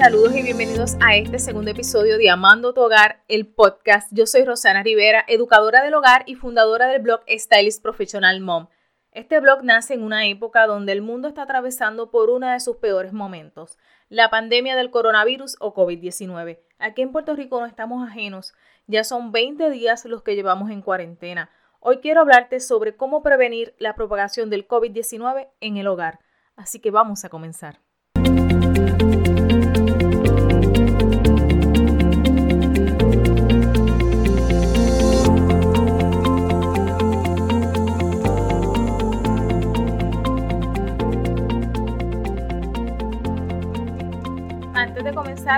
Saludos y bienvenidos a este segundo episodio de Amando tu Hogar, el podcast. Yo soy Rosana Rivera, educadora del hogar y fundadora del blog Stylist Professional Mom. Este blog nace en una época donde el mundo está atravesando por uno de sus peores momentos, la pandemia del coronavirus o COVID-19. Aquí en Puerto Rico no estamos ajenos, ya son 20 días los que llevamos en cuarentena. Hoy quiero hablarte sobre cómo prevenir la propagación del COVID-19 en el hogar. Así que vamos a comenzar.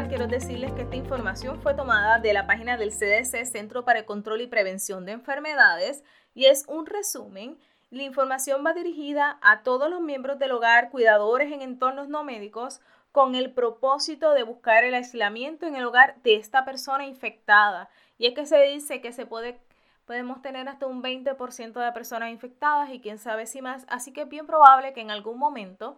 quiero decirles que esta información fue tomada de la página del CDC, Centro para el Control y Prevención de Enfermedades, y es un resumen. La información va dirigida a todos los miembros del hogar, cuidadores en entornos no médicos, con el propósito de buscar el aislamiento en el hogar de esta persona infectada. Y es que se dice que se puede podemos tener hasta un 20% de personas infectadas y quién sabe si más. Así que es bien probable que en algún momento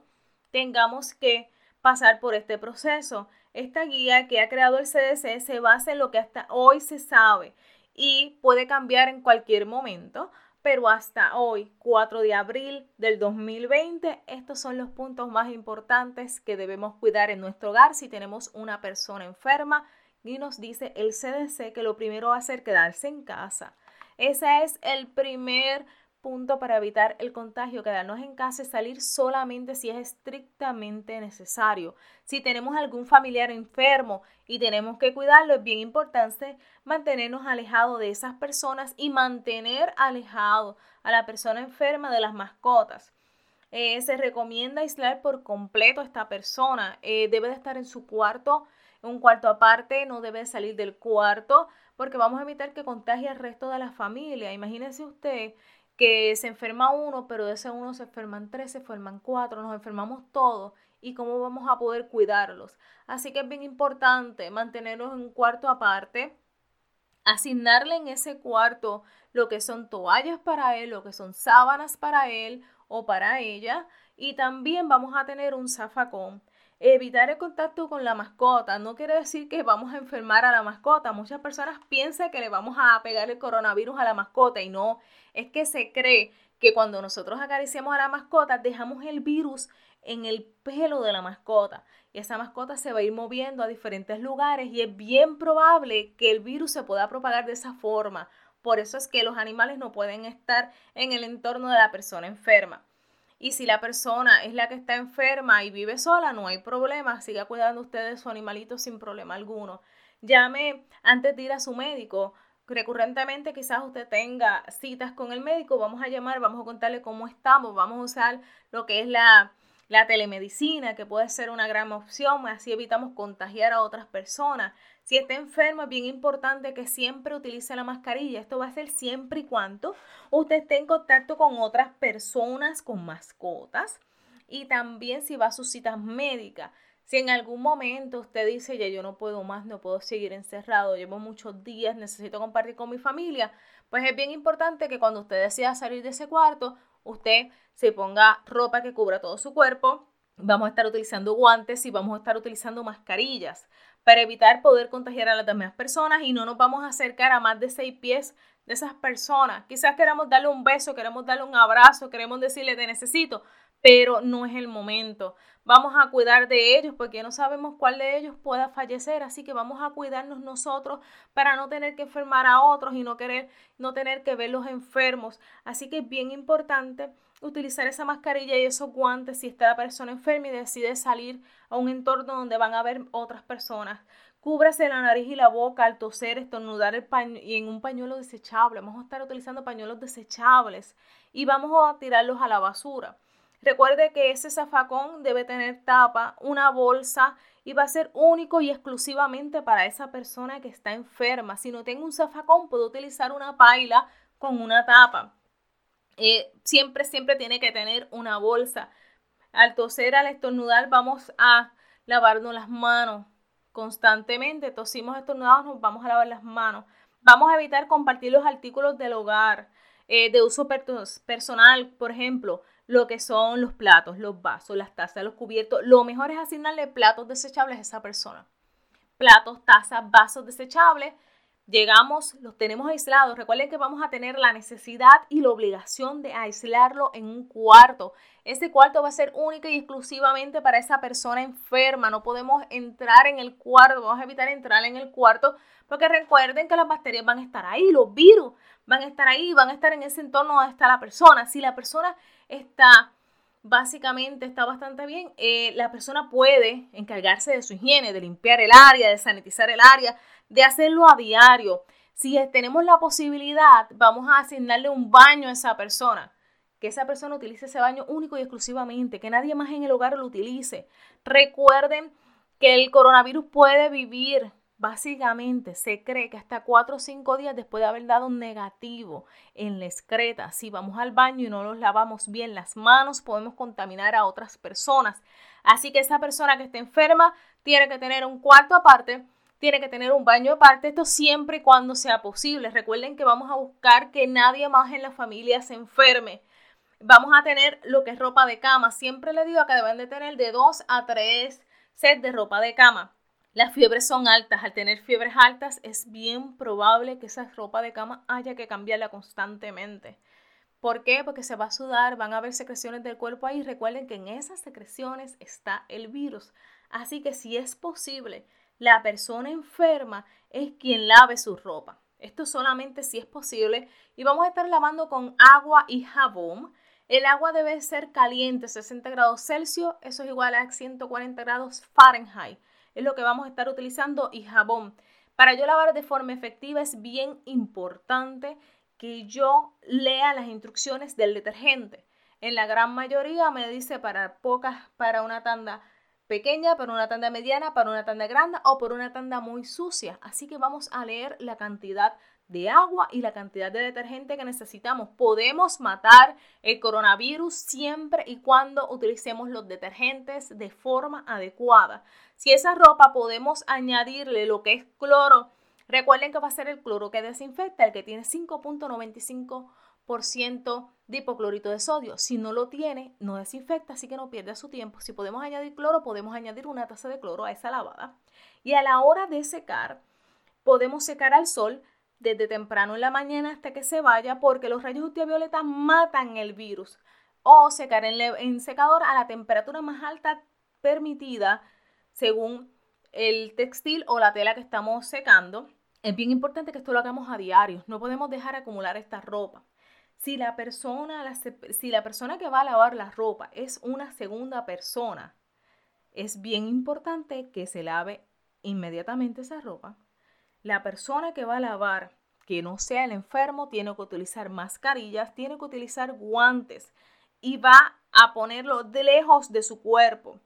tengamos que pasar por este proceso. Esta guía que ha creado el CDC se basa en lo que hasta hoy se sabe y puede cambiar en cualquier momento, pero hasta hoy, 4 de abril del 2020, estos son los puntos más importantes que debemos cuidar en nuestro hogar si tenemos una persona enferma. Y nos dice el CDC que lo primero va a ser quedarse en casa. Ese es el primer punto para evitar el contagio, quedarnos en casa y salir solamente si es estrictamente necesario. Si tenemos algún familiar enfermo y tenemos que cuidarlo, es bien importante mantenernos alejados de esas personas y mantener alejado a la persona enferma de las mascotas. Eh, se recomienda aislar por completo a esta persona. Eh, debe de estar en su cuarto, en un cuarto aparte, no debe salir del cuarto porque vamos a evitar que contagie al resto de la familia. Imagínese usted que se enferma uno, pero de ese uno se enferman tres, se enferman cuatro, nos enfermamos todos y cómo vamos a poder cuidarlos. Así que es bien importante mantenerlos en un cuarto aparte, asignarle en ese cuarto lo que son toallas para él, lo que son sábanas para él o para ella y también vamos a tener un zafacón. Evitar el contacto con la mascota no quiere decir que vamos a enfermar a la mascota. Muchas personas piensan que le vamos a pegar el coronavirus a la mascota y no, es que se cree que cuando nosotros acariciamos a la mascota dejamos el virus en el pelo de la mascota y esa mascota se va a ir moviendo a diferentes lugares y es bien probable que el virus se pueda propagar de esa forma. Por eso es que los animales no pueden estar en el entorno de la persona enferma. Y si la persona es la que está enferma y vive sola, no hay problema, siga cuidando usted de su animalito sin problema alguno. Llame antes de ir a su médico. Recurrentemente quizás usted tenga citas con el médico, vamos a llamar, vamos a contarle cómo estamos, vamos a usar lo que es la, la telemedicina, que puede ser una gran opción, así evitamos contagiar a otras personas. Si está enfermo, es bien importante que siempre utilice la mascarilla. Esto va a ser siempre y cuando usted esté en contacto con otras personas con mascotas y también si va a sus citas médicas. Si en algún momento usted dice, ya yo no puedo más, no puedo seguir encerrado, llevo muchos días, necesito compartir con mi familia, pues es bien importante que cuando usted decida salir de ese cuarto, usted se ponga ropa que cubra todo su cuerpo. Vamos a estar utilizando guantes y vamos a estar utilizando mascarillas para evitar poder contagiar a las demás personas y no nos vamos a acercar a más de seis pies de esas personas. Quizás queramos darle un beso, queremos darle un abrazo, queremos decirle te necesito, pero no es el momento. Vamos a cuidar de ellos porque no sabemos cuál de ellos pueda fallecer, así que vamos a cuidarnos nosotros para no tener que enfermar a otros y no querer no tener que verlos enfermos. Así que es bien importante utilizar esa mascarilla y esos guantes si está la persona enferma y decide salir a un entorno donde van a haber otras personas. Cúbrase la nariz y la boca al toser, estornudar el paño y en un pañuelo desechable. Vamos a estar utilizando pañuelos desechables y vamos a tirarlos a la basura. Recuerde que ese zafacón debe tener tapa, una bolsa y va a ser único y exclusivamente para esa persona que está enferma. Si no tengo un zafacón, puedo utilizar una paila con una tapa. Eh, siempre, siempre tiene que tener una bolsa. Al toser, al estornudar, vamos a lavarnos las manos constantemente. Tosimos, estornudamos, nos vamos a lavar las manos. Vamos a evitar compartir los artículos del hogar. eh, de uso personal, por ejemplo, lo que son los platos, los vasos, las tazas, los cubiertos. Lo mejor es asignarle platos desechables a esa persona. Platos, tazas, vasos desechables. Llegamos, los tenemos aislados. Recuerden que vamos a tener la necesidad y la obligación de aislarlo en un cuarto. Ese cuarto va a ser único y exclusivamente para esa persona enferma. No podemos entrar en el cuarto, vamos a evitar entrar en el cuarto porque recuerden que las bacterias van a estar ahí, los virus van a estar ahí, van a estar en ese entorno donde está la persona. Si la persona está básicamente está bastante bien, eh, la persona puede encargarse de su higiene, de limpiar el área, de sanitizar el área, de hacerlo a diario. Si tenemos la posibilidad, vamos a asignarle un baño a esa persona. Que esa persona utilice ese baño único y exclusivamente, que nadie más en el hogar lo utilice. Recuerden que el coronavirus puede vivir Básicamente se cree que hasta 4 o 5 días después de haber dado un negativo en la excreta, si vamos al baño y no nos lavamos bien las manos, podemos contaminar a otras personas. Así que esa persona que esté enferma tiene que tener un cuarto aparte, tiene que tener un baño aparte, esto siempre y cuando sea posible. Recuerden que vamos a buscar que nadie más en la familia se enferme. Vamos a tener lo que es ropa de cama. Siempre le digo que deben de tener de 2 a 3 sets de ropa de cama. Las fiebres son altas. Al tener fiebres altas es bien probable que esa ropa de cama haya que cambiarla constantemente. ¿Por qué? Porque se va a sudar, van a haber secreciones del cuerpo ahí. Recuerden que en esas secreciones está el virus. Así que si es posible, la persona enferma es quien lave su ropa. Esto solamente si es posible. Y vamos a estar lavando con agua y jabón. El agua debe ser caliente, 60 grados Celsius. Eso es igual a 140 grados Fahrenheit es lo que vamos a estar utilizando y jabón. Para yo lavar de forma efectiva es bien importante que yo lea las instrucciones del detergente. En la gran mayoría me dice para pocas, para una tanda pequeña, para una tanda mediana, para una tanda grande o por una tanda muy sucia. Así que vamos a leer la cantidad de agua y la cantidad de detergente que necesitamos. Podemos matar el coronavirus siempre y cuando utilicemos los detergentes de forma adecuada. Si esa ropa podemos añadirle lo que es cloro, recuerden que va a ser el cloro que desinfecta, el que tiene 5.95% de hipoclorito de sodio. Si no lo tiene, no desinfecta, así que no pierda su tiempo. Si podemos añadir cloro, podemos añadir una taza de cloro a esa lavada. Y a la hora de secar, podemos secar al sol desde temprano en la mañana hasta que se vaya porque los rayos ultravioleta matan el virus. O secar en, en secador a la temperatura más alta permitida según el textil o la tela que estamos secando. Es bien importante que esto lo hagamos a diario. No podemos dejar acumular esta ropa. Si la persona, si la persona que va a lavar la ropa es una segunda persona, es bien importante que se lave inmediatamente esa ropa. La persona que va a lavar, que no sea el enfermo, tiene que utilizar mascarillas, tiene que utilizar guantes y va a ponerlo de lejos de su cuerpo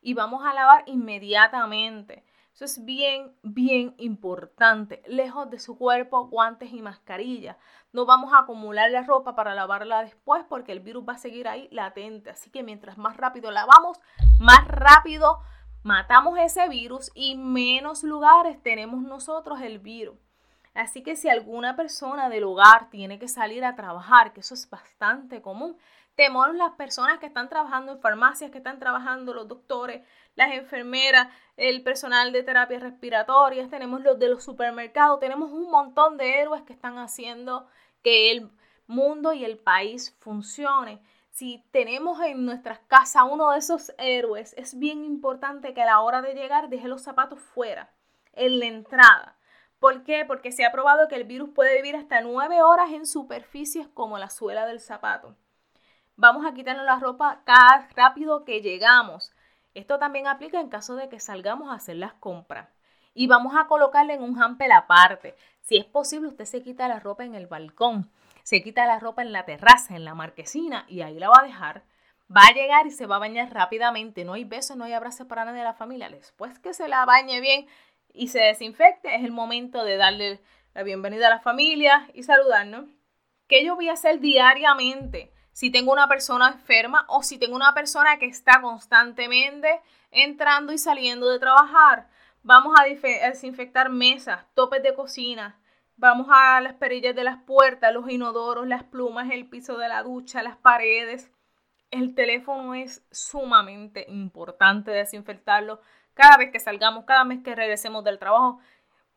y vamos a lavar inmediatamente. Eso es bien, bien importante. Lejos de su cuerpo, guantes y mascarilla. No vamos a acumular la ropa para lavarla después porque el virus va a seguir ahí latente. Así que mientras más rápido lavamos, más rápido matamos ese virus y menos lugares tenemos nosotros el virus. Así que si alguna persona del hogar tiene que salir a trabajar, que eso es bastante común, temor las personas que están trabajando en farmacias, que están trabajando los doctores, las enfermeras, el personal de terapias respiratorias, tenemos los de los supermercados, tenemos un montón de héroes que están haciendo que el mundo y el país funcione. Si tenemos en nuestras casas uno de esos héroes, es bien importante que a la hora de llegar deje los zapatos fuera, en la entrada. ¿Por qué? Porque se ha probado que el virus puede vivir hasta nueve horas en superficies como la suela del zapato. Vamos a quitarnos la ropa cada rápido que llegamos. Esto también aplica en caso de que salgamos a hacer las compras. Y vamos a colocarle en un hamper aparte. Si es posible, usted se quita la ropa en el balcón, se quita la ropa en la terraza, en la marquesina y ahí la va a dejar. Va a llegar y se va a bañar rápidamente. No hay besos, no hay abrazos para nadie de la familia. Después que se la bañe bien y se desinfecte, es el momento de darle la bienvenida a la familia y saludarnos. ¿Qué yo voy a hacer diariamente? si tengo una persona enferma o si tengo una persona que está constantemente entrando y saliendo de trabajar. Vamos a desinfectar mesas, topes de cocina, vamos a las perillas de las puertas, los inodoros, las plumas, el piso de la ducha, las paredes. El teléfono es sumamente importante desinfectarlo cada vez que salgamos, cada vez que regresemos del trabajo.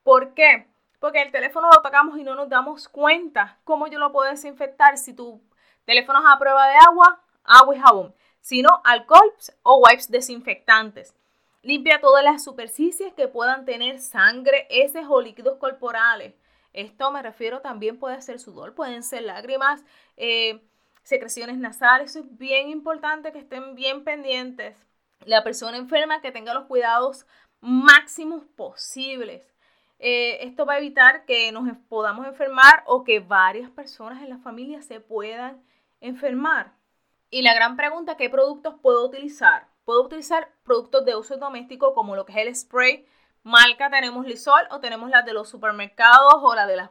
¿Por qué? Porque el teléfono lo tocamos y no nos damos cuenta. ¿Cómo yo lo puedo desinfectar si tu teléfono es a prueba de agua? Agua y jabón. Si no, alcohol o wipes desinfectantes. Limpia todas las superficies que puedan tener sangre, heces o líquidos corporales. Esto me refiero también puede ser sudor, pueden ser lágrimas, eh, secreciones nasales. es bien importante que estén bien pendientes. La persona enferma que tenga los cuidados máximos posibles. Eh, esto va a evitar que nos podamos enfermar o que varias personas en la familia se puedan enfermar. Y la gran pregunta, ¿qué productos puedo utilizar? Puedo utilizar productos de uso doméstico como lo que es el spray. Marca tenemos Lisol o tenemos las de los supermercados o las de las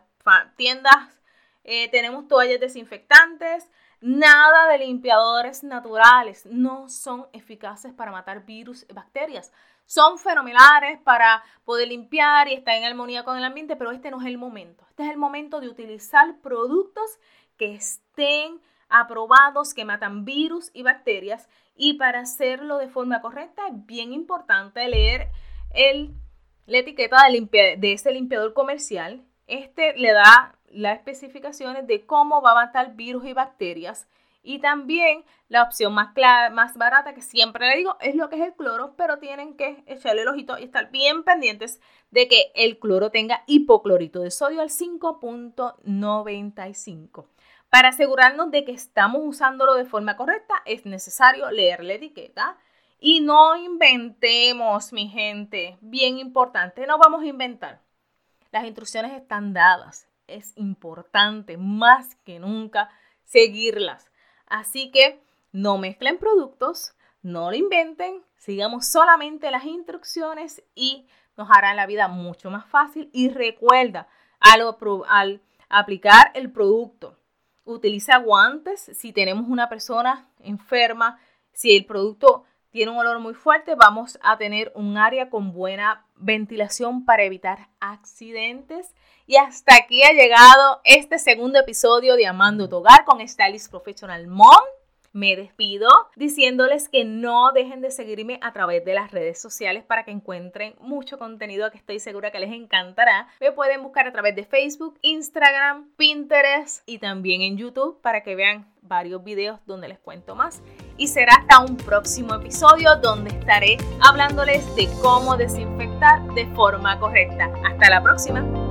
tiendas. Eh, tenemos toallas desinfectantes. Nada de limpiadores naturales. No son eficaces para matar virus y bacterias. Son fenomenales para poder limpiar y estar en armonía con el ambiente, pero este no es el momento. Este es el momento de utilizar productos que estén aprobados, que matan virus y bacterias y para hacerlo de forma correcta es bien importante leer el, la etiqueta de, de ese limpiador comercial. Este le da las especificaciones de cómo va a matar virus y bacterias. Y también la opción más, más barata que siempre le digo es lo que es el cloro, pero tienen que echarle el ojito y estar bien pendientes de que el cloro tenga hipoclorito de sodio al 5.95. Para asegurarnos de que estamos usándolo de forma correcta, es necesario leer la etiqueta y no inventemos, mi gente. Bien importante, no vamos a inventar. Las instrucciones están dadas. Es importante más que nunca seguirlas. Así que no mezclen productos, no lo inventen, sigamos solamente las instrucciones y nos hará la vida mucho más fácil. Y recuerda, al, aplicar el producto, utiliza guantes si tenemos una persona enferma, si el producto tiene un olor muy fuerte, vamos a tener un área con buena ventilación para evitar accidentes. Y hasta aquí ha llegado este segundo episodio de Amando tu Hogar con Stylist Professional Mom. Me despido diciéndoles que no dejen de seguirme a través de las redes sociales para que encuentren mucho contenido que estoy segura que les encantará. Me pueden buscar a través de Facebook, Instagram, Pinterest y también en YouTube para que vean varios videos donde les cuento más. Y será hasta un próximo episodio donde estaré hablándoles de cómo desinfectar de forma correcta. Hasta la próxima.